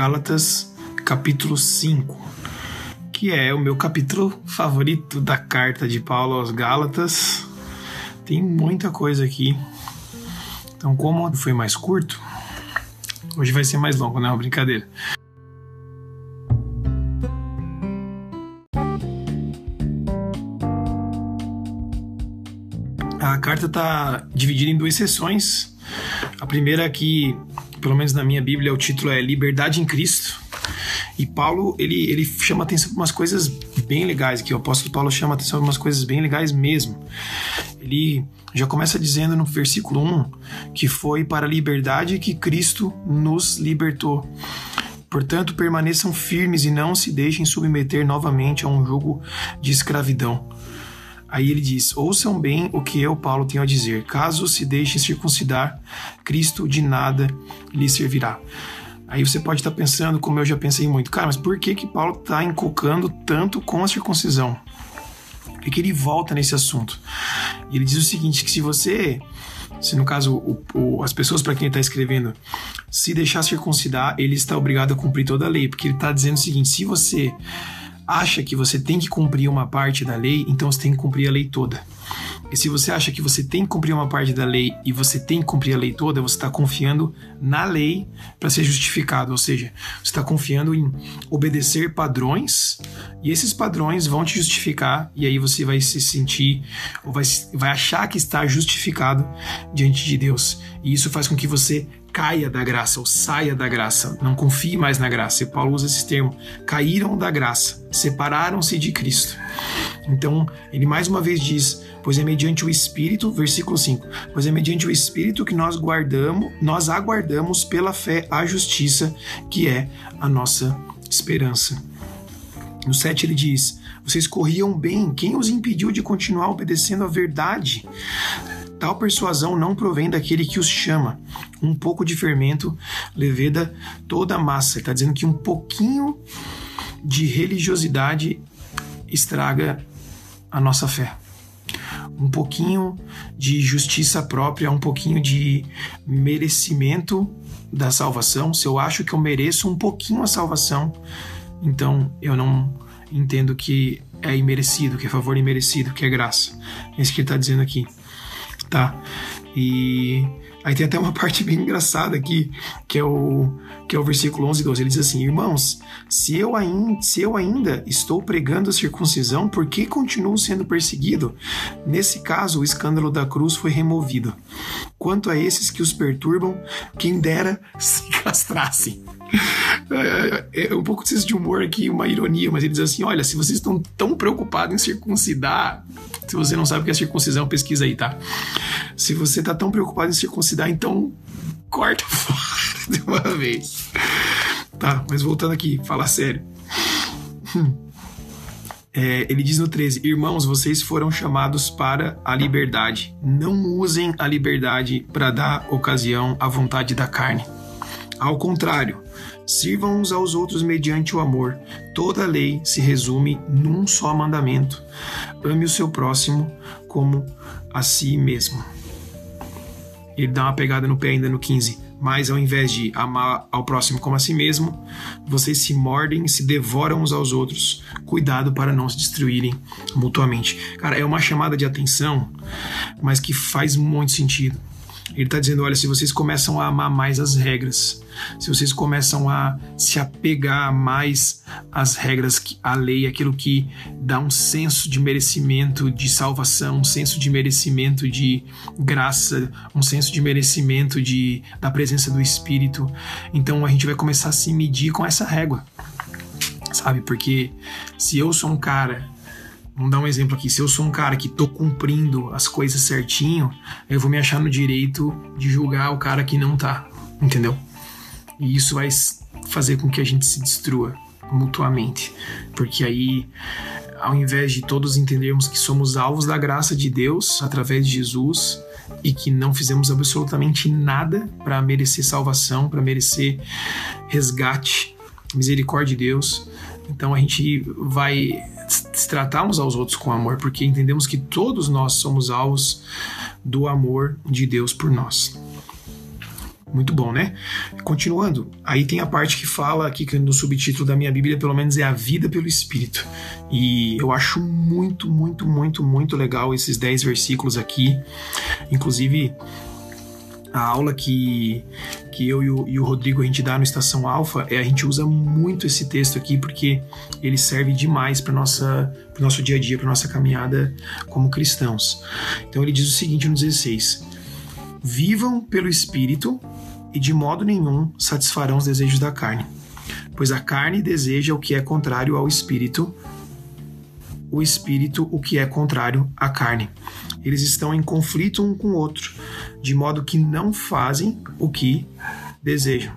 Gálatas, capítulo 5, que é o meu capítulo favorito da carta de Paulo aos Gálatas. Tem muita coisa aqui. Então, como foi mais curto, hoje vai ser mais longo, não é uma brincadeira. A carta está dividida em duas sessões. A primeira aqui, pelo menos na minha Bíblia, o título é Liberdade em Cristo. E Paulo, ele, ele chama atenção para umas coisas bem legais aqui. O apóstolo Paulo chama atenção para umas coisas bem legais mesmo. Ele já começa dizendo no versículo 1 que foi para a liberdade que Cristo nos libertou. Portanto, permaneçam firmes e não se deixem submeter novamente a um jogo de escravidão. Aí ele diz: Ouçam bem o que eu, Paulo, tenho a dizer. Caso se deixem circuncidar, Cristo de nada lhe servirá. Aí você pode estar pensando, como eu já pensei muito, cara, mas por que que Paulo está encocando tanto com a circuncisão? Por que, que ele volta nesse assunto? E ele diz o seguinte: que se você, se no caso o, o, as pessoas para quem ele está escrevendo, se deixar circuncidar, ele está obrigado a cumprir toda a lei, porque ele está dizendo o seguinte: se você acha que você tem que cumprir uma parte da lei, então você tem que cumprir a lei toda. E se você acha que você tem que cumprir uma parte da lei e você tem que cumprir a lei toda, você está confiando na lei para ser justificado. Ou seja, você está confiando em obedecer padrões e esses padrões vão te justificar e aí você vai se sentir ou vai, vai achar que está justificado diante de Deus. E isso faz com que você caia da graça ou saia da graça, não confie mais na graça. E Paulo usa esse termo: caíram da graça, separaram-se de Cristo. Então, ele mais uma vez diz: Pois é mediante o Espírito, versículo 5, pois é mediante o Espírito que nós guardamos, nós aguardamos pela fé a justiça, que é a nossa esperança. No 7 ele diz: Vocês corriam bem, quem os impediu de continuar obedecendo à verdade? Tal persuasão não provém daquele que os chama. Um pouco de fermento leveda toda a massa. Está dizendo que um pouquinho de religiosidade estraga a nossa fé. Um pouquinho de justiça própria, um pouquinho de merecimento da salvação. Se eu acho que eu mereço um pouquinho a salvação, então eu não entendo que é imerecido, que é favor imerecido, que é graça. É isso que ele está dizendo aqui tá? E aí tem até uma parte bem engraçada aqui, que é o que é o versículo 11 e 12. Ele diz assim: Irmãos, se eu, ainda, se eu ainda estou pregando a circuncisão, por que continuo sendo perseguido? Nesse caso, o escândalo da cruz foi removido. Quanto a esses que os perturbam, quem dera se castrassem. É, é um pouco de humor aqui, uma ironia, mas ele diz assim: olha, se vocês estão tão preocupados em circuncidar, se você não sabe o que é circuncisão, pesquisa aí, tá? Se você tá tão preocupado em circuncidar, então corta fora de uma vez. Tá, mas voltando aqui, falar sério. Hum. É, ele diz no 13: Irmãos, vocês foram chamados para a liberdade. Não usem a liberdade para dar ocasião à vontade da carne. Ao contrário, sirvam uns aos outros mediante o amor. Toda a lei se resume num só mandamento: ame o seu próximo como a si mesmo. Ele dá uma pegada no pé ainda no 15. Mas ao invés de amar ao próximo como a si mesmo, vocês se mordem, se devoram uns aos outros. Cuidado para não se destruírem mutuamente. Cara, é uma chamada de atenção, mas que faz muito sentido. Ele está dizendo: olha, se vocês começam a amar mais as regras, se vocês começam a se apegar mais às regras, à lei, aquilo que dá um senso de merecimento de salvação, um senso de merecimento de graça, um senso de merecimento de, da presença do Espírito, então a gente vai começar a se medir com essa régua, sabe? Porque se eu sou um cara Vamos dar um exemplo aqui. Se eu sou um cara que tô cumprindo as coisas certinho, eu vou me achar no direito de julgar o cara que não tá, entendeu? E isso vai fazer com que a gente se destrua mutuamente, porque aí ao invés de todos entendermos que somos alvos da graça de Deus através de Jesus e que não fizemos absolutamente nada para merecer salvação, para merecer resgate, misericórdia de Deus, então a gente vai se tratar uns aos outros com amor, porque entendemos que todos nós somos alvos do amor de Deus por nós. Muito bom, né? Continuando, aí tem a parte que fala aqui que no subtítulo da minha Bíblia, pelo menos, é a vida pelo Espírito. E eu acho muito, muito, muito, muito legal esses 10 versículos aqui. Inclusive, a aula que, que eu e o, e o, Rodrigo a gente dá no Estação Alfa, é, a gente usa muito esse texto aqui porque ele serve demais para nossa o nosso dia a dia, para nossa caminhada como cristãos. Então ele diz o seguinte no 16: Vivam pelo Espírito e de modo nenhum satisfarão os desejos da carne, pois a carne deseja o que é contrário ao Espírito, o Espírito o que é contrário à carne eles estão em conflito um com o outro, de modo que não fazem o que desejam.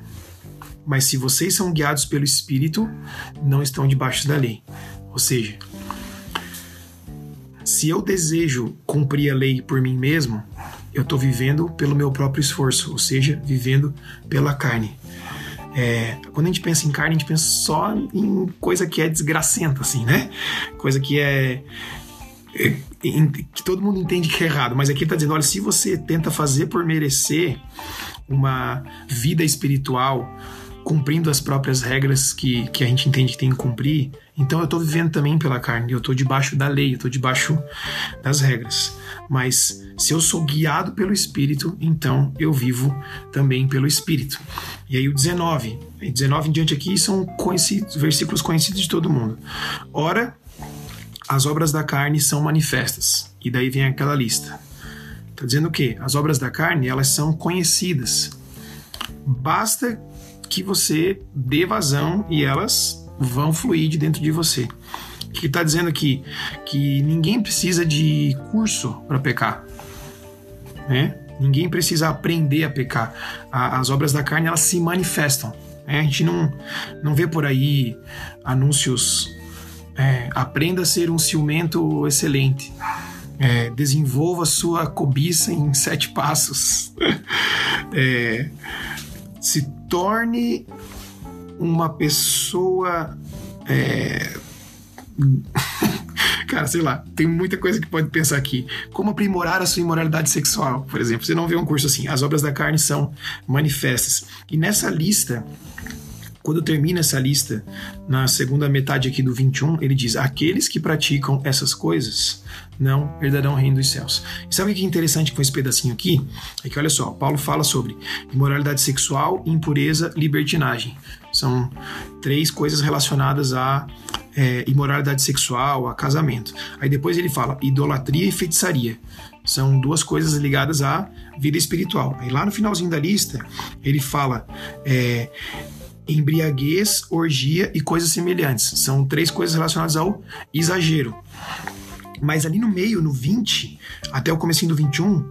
Mas se vocês são guiados pelo Espírito, não estão debaixo da lei. Ou seja, se eu desejo cumprir a lei por mim mesmo, eu estou vivendo pelo meu próprio esforço, ou seja, vivendo pela carne. É, quando a gente pensa em carne, a gente pensa só em coisa que é desgracenta, assim, né? Coisa que é que todo mundo entende que é errado, mas aqui ele está dizendo: olha, se você tenta fazer por merecer uma vida espiritual, cumprindo as próprias regras que, que a gente entende que tem que cumprir, então eu estou vivendo também pela carne, eu estou debaixo da lei, eu estou debaixo das regras. Mas se eu sou guiado pelo Espírito, então eu vivo também pelo Espírito. E aí o 19, 19 em diante aqui são conhecidos, versículos conhecidos de todo mundo. Ora, as obras da carne são manifestas. E daí vem aquela lista. Está dizendo o quê? As obras da carne, elas são conhecidas. Basta que você dê vazão e elas vão fluir de dentro de você. Que está dizendo aqui? Que ninguém precisa de curso para pecar. Né? Ninguém precisa aprender a pecar. as obras da carne, elas se manifestam. Né? A gente não, não vê por aí anúncios é, aprenda a ser um ciumento excelente. É, desenvolva sua cobiça em sete passos. é, se torne uma pessoa. É, cara, sei lá, tem muita coisa que pode pensar aqui. Como aprimorar a sua imoralidade sexual, por exemplo. Você não vê um curso assim. As obras da carne são manifestas. E nessa lista quando termina essa lista, na segunda metade aqui do 21, ele diz: Aqueles que praticam essas coisas não herdarão o reino dos céus. E sabe o que é interessante com esse pedacinho aqui? É que olha só, Paulo fala sobre imoralidade sexual, impureza, libertinagem. São três coisas relacionadas a é, imoralidade sexual, a casamento. Aí depois ele fala idolatria e feitiçaria. São duas coisas ligadas à vida espiritual. Aí lá no finalzinho da lista, ele fala é, embriaguez, orgia e coisas semelhantes. São três coisas relacionadas ao exagero. Mas ali no meio, no 20, até o começo do 21,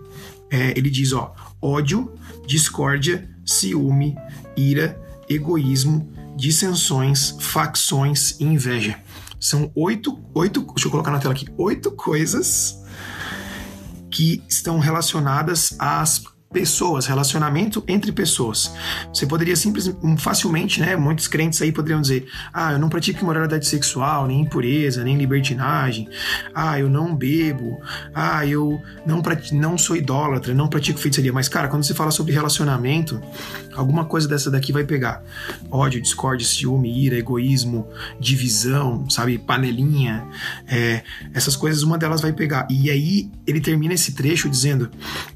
é, ele diz, ó, ódio, discórdia, ciúme, ira, egoísmo, dissensões, facções e inveja. São oito, oito, deixa eu colocar na tela aqui, oito coisas que estão relacionadas às pessoas, relacionamento entre pessoas. Você poderia simplesmente, facilmente, né? Muitos crentes aí poderiam dizer: ah, eu não pratico imoralidade sexual, nem impureza, nem libertinagem. Ah, eu não bebo. Ah, eu não, não sou idólatra, não pratico feitiçaria. Mas, cara, quando você fala sobre relacionamento, alguma coisa dessa daqui vai pegar: ódio, discórdia, ciúme, ira, egoísmo, divisão, sabe? Panelinha. É, essas coisas, uma delas vai pegar. E aí ele termina esse trecho dizendo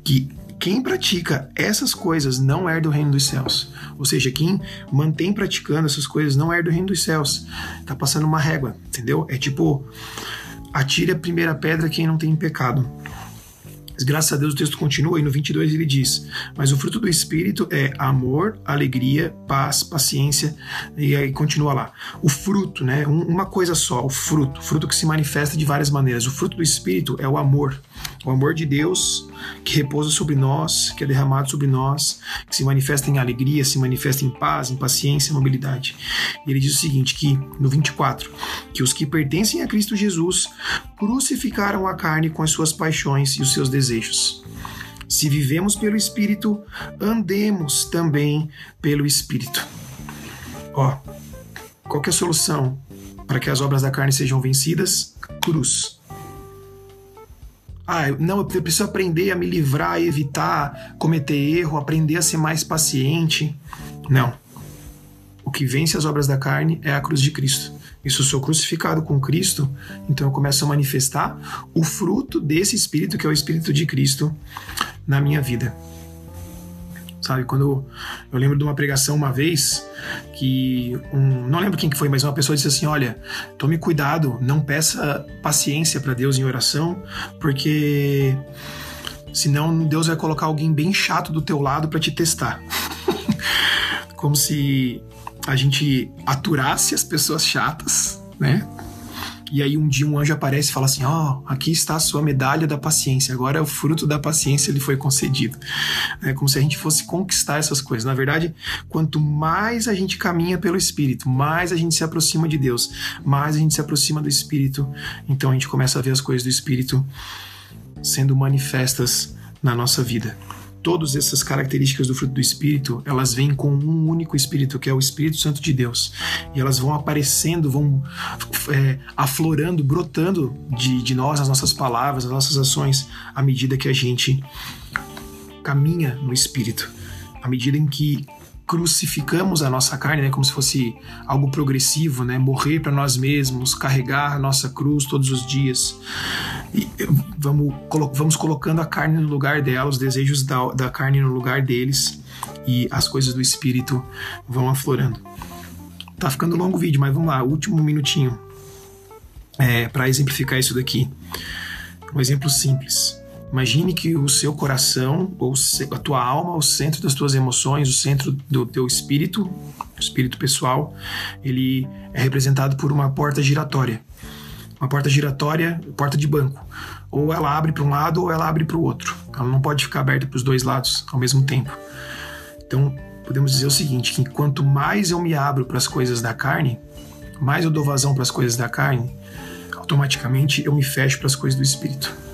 que quem pratica essas coisas não herda o reino dos céus. Ou seja, quem mantém praticando essas coisas não herda o reino dos céus. Tá passando uma régua, entendeu? É tipo, atire a primeira pedra quem não tem pecado. Graças a Deus o texto continua e no 22 ele diz: Mas o fruto do Espírito é amor, alegria, paz, paciência, e aí continua lá. O fruto, né? Um, uma coisa só, o fruto, fruto que se manifesta de várias maneiras. O fruto do Espírito é o amor, o amor de Deus que repousa sobre nós, que é derramado sobre nós, que se manifesta em alegria, se manifesta em paz, em paciência, em mobilidade. E ele diz o seguinte, que no 24, que os que pertencem a Cristo Jesus crucificaram a carne com as suas paixões e os seus desejos. Se vivemos pelo Espírito, andemos também pelo Espírito. Ó, qual é a solução para que as obras da carne sejam vencidas? Cruz Ah, não, eu preciso aprender a me livrar, evitar cometer erro, aprender a ser mais paciente. Não. O que vence as obras da carne é a cruz de Cristo. E se eu sou crucificado com Cristo, então eu começo a manifestar o fruto desse Espírito, que é o Espírito de Cristo, na minha vida. Sabe, quando eu lembro de uma pregação uma vez que um, não lembro quem que foi, mas uma pessoa disse assim: "Olha, tome cuidado, não peça paciência para Deus em oração, porque senão Deus vai colocar alguém bem chato do teu lado para te testar". Como se a gente aturasse as pessoas chatas, né? E aí um dia um anjo aparece e fala assim: ó, oh, aqui está a sua medalha da paciência. Agora o fruto da paciência lhe foi concedido. É como se a gente fosse conquistar essas coisas. Na verdade, quanto mais a gente caminha pelo Espírito, mais a gente se aproxima de Deus, mais a gente se aproxima do Espírito. Então a gente começa a ver as coisas do Espírito sendo manifestas na nossa vida todas essas características do fruto do Espírito, elas vêm com um único Espírito, que é o Espírito Santo de Deus. E elas vão aparecendo, vão é, aflorando, brotando de, de nós, as nossas palavras, as nossas ações, à medida que a gente caminha no Espírito. À medida em que crucificamos a nossa carne, né, como se fosse algo progressivo, né, morrer para nós mesmos, carregar a nossa cruz todos os dias. E vamos, vamos colocando a carne no lugar dela, os desejos da, da carne no lugar deles e as coisas do espírito vão aflorando. Tá ficando longo o vídeo, mas vamos lá, último minutinho é, para exemplificar isso daqui. Um exemplo simples. Imagine que o seu coração, ou a tua alma, o centro das tuas emoções, o centro do teu espírito, o espírito pessoal, ele é representado por uma porta giratória. Uma porta giratória, porta de banco. Ou ela abre para um lado ou ela abre para o outro. Ela não pode ficar aberta para os dois lados ao mesmo tempo. Então, podemos dizer o seguinte, que quanto mais eu me abro para as coisas da carne, mais eu dou vazão para as coisas da carne, automaticamente eu me fecho para as coisas do espírito.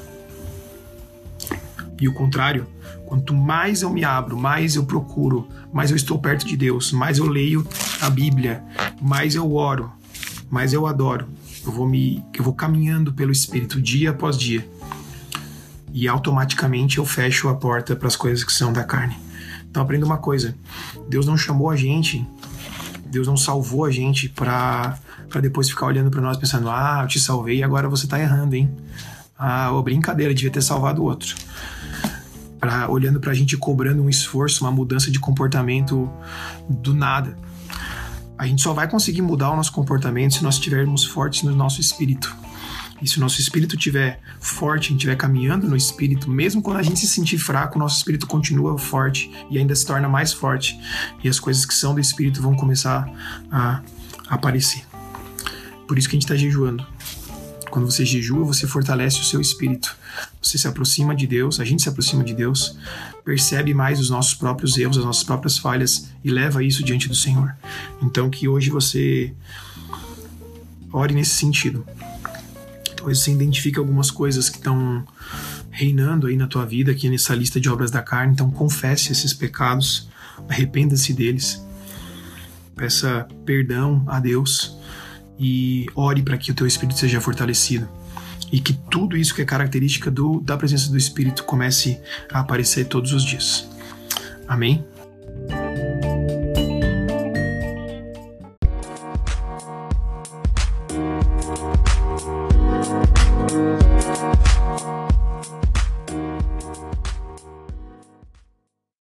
E o contrário, quanto mais eu me abro, mais eu procuro, mais eu estou perto de Deus, mais eu leio a Bíblia, mais eu oro, mais eu adoro. Eu vou me eu vou caminhando pelo espírito dia após dia. E automaticamente eu fecho a porta para as coisas que são da carne. Então aprenda uma coisa, Deus não chamou a gente, Deus não salvou a gente para depois ficar olhando para nós pensando: "Ah, eu te salvei e agora você está errando, hein?" Ah, oh, brincadeira, devia ter salvado o outro olhando para a gente cobrando um esforço, uma mudança de comportamento do nada. A gente só vai conseguir mudar o nosso comportamento se nós estivermos fortes no nosso espírito. E se o nosso espírito estiver forte, a gente estiver caminhando no espírito, mesmo quando a gente se sentir fraco, o nosso espírito continua forte e ainda se torna mais forte. E as coisas que são do espírito vão começar a aparecer. Por isso que a gente está jejuando. Quando você jejua, você fortalece o seu espírito. Você se aproxima de Deus, a gente se aproxima de Deus, percebe mais os nossos próprios erros, as nossas próprias falhas e leva isso diante do Senhor. Então que hoje você ore nesse sentido. Talvez você identifique algumas coisas que estão reinando aí na tua vida, aqui nessa lista de obras da carne. Então confesse esses pecados, arrependa-se deles, peça perdão a Deus e ore para que o teu espírito seja fortalecido e que tudo isso que é característica do, da presença do Espírito comece a aparecer todos os dias. Amém?